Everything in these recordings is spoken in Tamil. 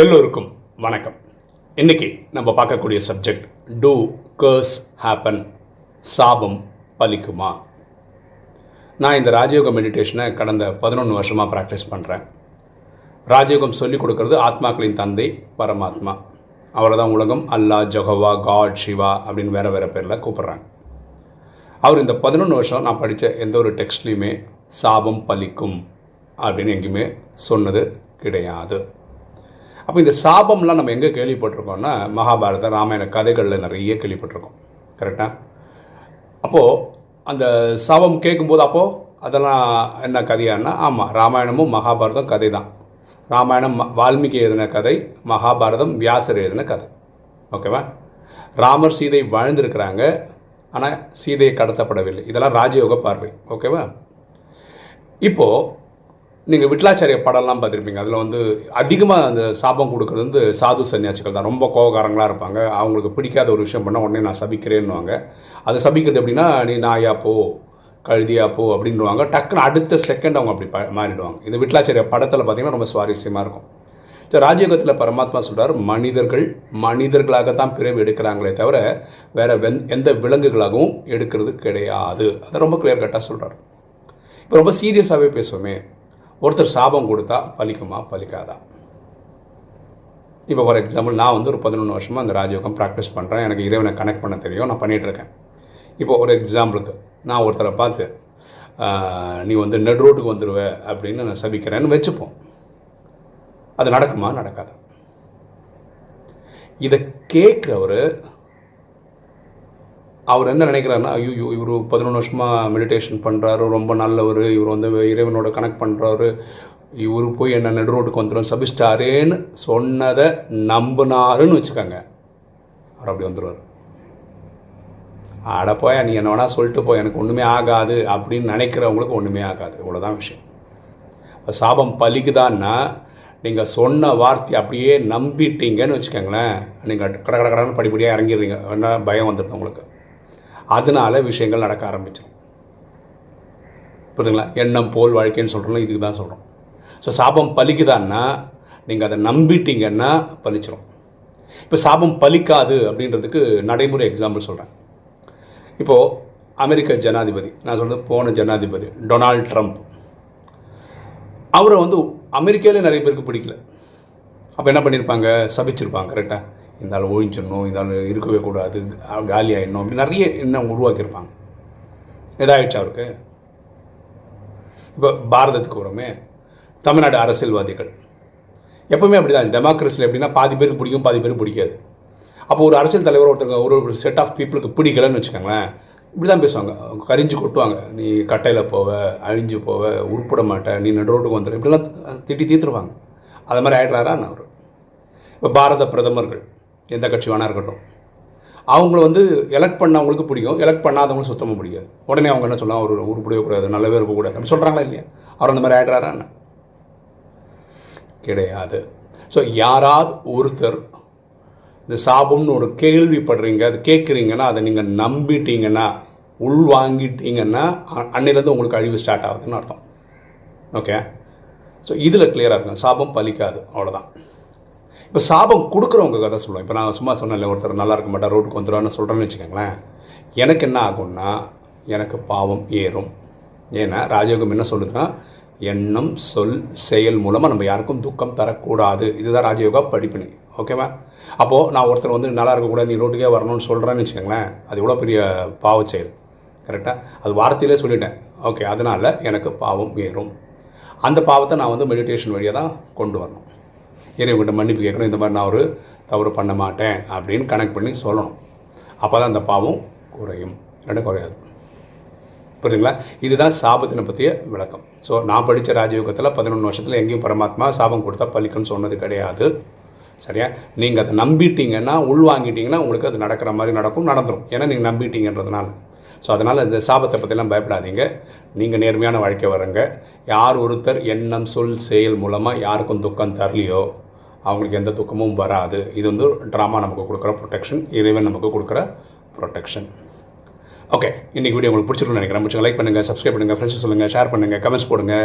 எல்லோருக்கும் வணக்கம். இன்னைக்கு நம்ம பார்க்கக்கூடிய சப்ஜெக்ட் டூ கர்ஸ் ஹேப்பன் சாபம் பலிக்குமா? நான் இந்த ராஜயோக மெடிடேஷனை கடந்த பதினொன்று வருஷமாக ப்ராக்டிஸ் பண்ணுறேன் ராஜயோகம் சொல்லிக் கொடுக்கறது ஆத்மாக்களின் தந்தை பரமாத்மா. அவரை தான் உலகம் அல்லாஹ் ஜொஹவா காட் சிவா அப்படின்னு வேறு வேறு பேரில் கூப்பிட்றாங்க. அவர் இந்த பதினொன்று வருஷம் நான் படித்த எந்த ஒரு டெக்ஸ்ட்லேயுமே சாபம் பலிக்கும் அப்படின்னு எங்கேயுமே சொன்னது கிடையாது. அப்போ இந்த சாபம்லாம் நம்ம எங்கே கேள்விப்பட்டிருக்கோம்னா மகாபாரத ராமாயண கதைகளில் நிறைய கேள்விப்பட்டிருக்கோம். கரெக்டாக அப்போது அந்த சாபம் கேட்கும்போது அப்போது அதெல்லாம் என்ன கதையான்னா ஆமாம் ராமாயணமும் மகாபாரதம் கதை தான் ராமாயணம் ம- வால்மீகி எழுதின கதை மகாபாரதம் வியாசர் எழுதின கதை. ஓகேவா ராமர் சீதை வாழ்ந்திருக்கிறாங்க ஆனால் சீதையை கடத்தப்படவில்லை. இதெல்லாம் ராஜயோக பார்வை. ஓகேவா இப்போது நீங்கள் விட்லாச்சாரிய படம்லாம் பார்த்துருப்பீங்க. அதில் வந்து அதிகமாக அந்த சாபம் கொடுக்குறது வந்து சாது சன்னியாசிகள் தான். ரொம்ப கோபக்காரங்களாக இருப்பாங்க. அவங்களுக்கு பிடிக்காத ஒரு விஷயம் பண்ணால் உடனே நான் சபிக்கிறேன்னுவாங்க. அது சபிக்கிறது எப்படின்னா நீ நாயா போ கழுதியா போ அப்படின்னுவாங்க. டக்குன்னு அடுத்த செகண்ட் அவங்க அப்படி ப- மாறிடுவாங்க. இந்த விட்லாச்சாரிய படத்தில் பார்த்தீங்கன்னா ரொம்ப சுவாரஸ்யமாக இருக்கும். ஸோ ராஜயோகத்தில் பரமாத்மா சொல்கிறார் மனிதர்கள் மனிதர்களாக தான் பிறவி எடுக்கிறாங்களே தவிர வேறு வெந் எந்த விலங்குகளாகவும் எடுக்கிறது கிடையாது. அதை ரொம்ப கிளியர் கட்டாக சொல்கிறார் இப்போ ரொம்ப சீரியஸாகவே பேசுவோமே. ஒருத்தர் சாபம் கொடுத்தா பலிக்குமா? பலிக்காதா? இப்போ ஃபார் எக்ஸாம்பிள் நான் வந்து ஒரு பதினொன்று வருஷமாக அந்த ராஜயோகம் ப்ராக்டிஸ் பண்ணுறேன் எனக்கு இறைவனை கனெக்ட் பண்ண தெரியும். நான் பண்ணிகிட்ருக்கேன் இப்போ ஒரு எக்ஸாம்பிளுக்கு நான் ஒருத்தரை பார்த்து நீ வந்து நெட் ரோட்டுக்கு வந்துடுவ அப்படின்னு நான் சபிக்கிறேன்னு வச்சுப்போம். அது நடக்குமா? நடக்காதா. இதை கேட்குறவர் அவர் என்ன நினைக்கிறாருன்னா ஐயோ இவர் பதினொன்று வருஷமாக மெடிடேஷன் பண்ணுறாரு ரொம்ப நல்லவர் இவர் வந்து இறைவனோட கனெக்ட் பண்ணுறாரு இவர் போய் என்ன நடு ரோட்டுக்கு வந்துடும் சபிஸ்டாரேன்னு சொன்னதை நம்பினாருன்னு வச்சுக்கோங்க. அவர் அப்படி வந்துடுவார் அட போய் நீ என்ன வேணால் சொல்லிட்டு போய் எனக்கு ஒன்றுமே ஆகாது அப்படின்னு நினைக்கிறவங்களுக்கு ஒன்றுமே ஆகாது. இவ்வளோதான் விஷயம். இப்போ சாபம் பலிக்குதான்னா நீங்கள் சொன்ன வார்த்தை அப்படியே நம்பிட்டீங்கன்னு வச்சுக்கோங்களேன் நீங்கள் கட கட கடன்னு படிப்படியாக இறங்கிடுறீங்க. என்ன பயம் வந்துடுது உங்களுக்கு. அதனால விஷயங்கள் நடக்க ஆரம்பிச்சிடும் புரியுதுங்களா? எண்ணம் போல் வாழ்க்கைன்னு சொல்கிறோம் இதுக்கு தான் சொல்கிறோம் ஸோ சாபம் பலிக்குதான்னா நீங்கள் அதை நம்பிட்டீங்கன்னா பலிச்சிடும் இப்போ சாபம் பலிக்காது அப்படின்றதுக்கு நடைமுறை எக்ஸாம்பிள் சொல்கிறேன் இப்போது அமெரிக்க ஜனாதிபதி நான் சொல்கிறது போன ஜனாதிபதி டொனால்ட் ட்ரம்ப். அவரை வந்து அமெரிக்காவிலே நிறைய பேருக்கு பிடிக்கல. அப்போ என்ன பண்ணியிருப்பாங்க சபிச்சிருப்பாங்க கரெக்டாக இருந்தாலும் ஆள் ஒழிஞ்சிடணும் இந்த இருக்கவே கூடாது காலி ஆகிடணும் அப்படி நிறைய எண்ணம் உருவாக்கியிருப்பாங்க. இதாகிடுச்சு அவருக்கு? இப்போ பாரதத்துக்கு வரோமே தமிழ்நாடு அரசியல்வாதிகள். எப்பவுமே அப்படி தான் டெமோக்ரஸியில் எப்படின்னா பாதி பேருக்கு பிடிக்கும் பாதி பேருக்கு பிடிக்காது. அப்போ ஒரு அரசியல் தலைவர் ஒருத்தங்க ஒரு செட் ஆஃப் பீப்புளுக்கு பிடிக்கலன்னு வச்சுக்கோங்களேன் இப்படி தான் பேசுவாங்க. கரிஞ்சு கொட்டுவாங்க. நீ கட்டையில் போவ அழிஞ்சு போவ உருப்பிட மாட்ட நீ நடு ரோட்டுக்கு வந்துடு இப்படிலாம் திட்டி தீர்த்துருவாங்க. அது மாதிரி ஆயிடுறாரா அவர். இப்போ பாரத பிரதமர்கள் எந்த கட்சி வேணா இருக்கட்டும். அவங்கள வந்து எலெக்ட் பண்ணவங்களுக்கு பிடிக்கும். எலெக்ட் பண்ணாதவங்களுக்கு சுத்தமாக பிடிக்காது. உடனே அவங்க என்ன சொல்லலாம் அவர் உருப்படவே கூடாது நல்லவே இருக்கக்கூடாது அப்படி சொல்கிறாங்களா இல்லையா? அவர் அந்த மாதிரி ஆயிடுறாரா என்ன? கிடையாது. ஸோ யாராவது ஒருத்தர் இந்த சாபம்னு ஒரு கேள்விப்படுறீங்க அது கேட்குறீங்கன்னா அதை நீங்கள் நம்பிட்டீங்கன்னா உள் வாங்கிட்டீங்கன்னா அன்னையிலேருந்து உங்களுக்கு அழிவு ஸ்டார்ட் ஆகுதுன்னு அர்த்தம். ஓகே ஸோ இதில் கிளியராக இருக்கும் சாபம் பலிக்காது. அவ்வளோதான் இப்போ சாபம் கொடுக்குறவங்க கதை சொல்லுவேன் இப்போ நான் சும்மா சொன்னேன்ல ஒருத்தர் நல்லா இருக்க மாட்டார் ரோட்டுக்கு வந்துடுவான்னு சொல்கிறேன்னு வச்சுக்கோங்களேன். எனக்கு என்ன ஆகும்னா எனக்கு பாவம் ஏறும். ஏன்னா ராஜயோகம் என்ன சொல்லுதுன்னா எண்ணம் சொல் செயல் மூலமாக நம்ம யாருக்கும் துக்கம் தரக்கூடாது. இதுதான் ராஜயோகா படிப்பினை. ஓகேவா அப்போது நான் ஒருத்தர் வந்து நல்லா இருக்கக்கூடாது நீ ரோட்டுக்கே வரணும்னு சொல்கிறேன்னு வச்சுக்கோங்களேன் அது எவ்வளோ பெரிய பாவ செயல்? கரெக்டாக அது வார்த்தையிலே சொல்லிட்டேன். ஓகே அதனால் எனக்கு பாவம் ஏறும். அந்த பாவத்தை நான் வந்து மெடிடேஷன் வழியாக தான் கொண்டு வரணும். இறைவன்கிட்ட மன்னிப்பு கேட்கணும் இந்த மாதிரி நான் ஒரு தவறு பண்ண மாட்டேன் அப்படின்னு கனெக்ட் பண்ணி சொல்லணும். அப்போ தான் அந்த பாவம் குறையும். ரெண்டும் குறையாது. புரியுதுங்களா இதுதான் சாபத்தினை பற்றிய விளக்கம். ஸோ நான் படித்த ராஜயோகத்தில் பதினொன்று வருஷத்தில் எங்கேயும் பரமாத்மா சாபம் கொடுத்தா பலிக்கும்னு சொன்னது கிடையாது. சரியா? நீங்கள் அதை நம்பிட்டீங்கன்னா உள்வாங்கிட்டீங்கன்னா உங்களுக்கு அது நடக்கிற மாதிரி நடக்கும் நடந்துடும் ஏன்னா நீங்கள் நம்பிட்டீங்கன்றதுனால. ஸோ அதனால் இந்த சாபத்தை பற்றிலாம் பயப்படாதீங்க. நீங்கள் நேர்மையான வாழ்க்கை வரங்க. யார் ஒருத்தர் எண்ணம் சொல் செயல் மூலமாக யாருக்கும் துக்கம் தரலையோ அவங்களுக்கு எந்த துக்கமும் வராது. இது வந்து ட்ராமா நமக்கு கொடுக்குற ப்ரொடெக்ஷன் இறைவன் நமக்கு கொடுக்குற ப்ரொடெக்ஷன் ஓகே இன்றைக்கி வீடியோ உங்களுக்கு பிடிச்சிருக்கும்னு நினைக்கிறேன். பிடிச்ச லைக் பண்ணுங்கள் சப்ஸ்கிரைப் பண்ணுங்கள் ஃப்ரெண்ட்ஸ் சொல்லுங்கள் ஷேர் பண்ணுங்கள் கமெண்ட்ஸ் போடுங்க.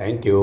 தேங்க்யூ